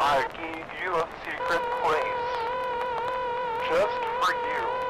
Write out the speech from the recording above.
I gave you a secret place. Just for you.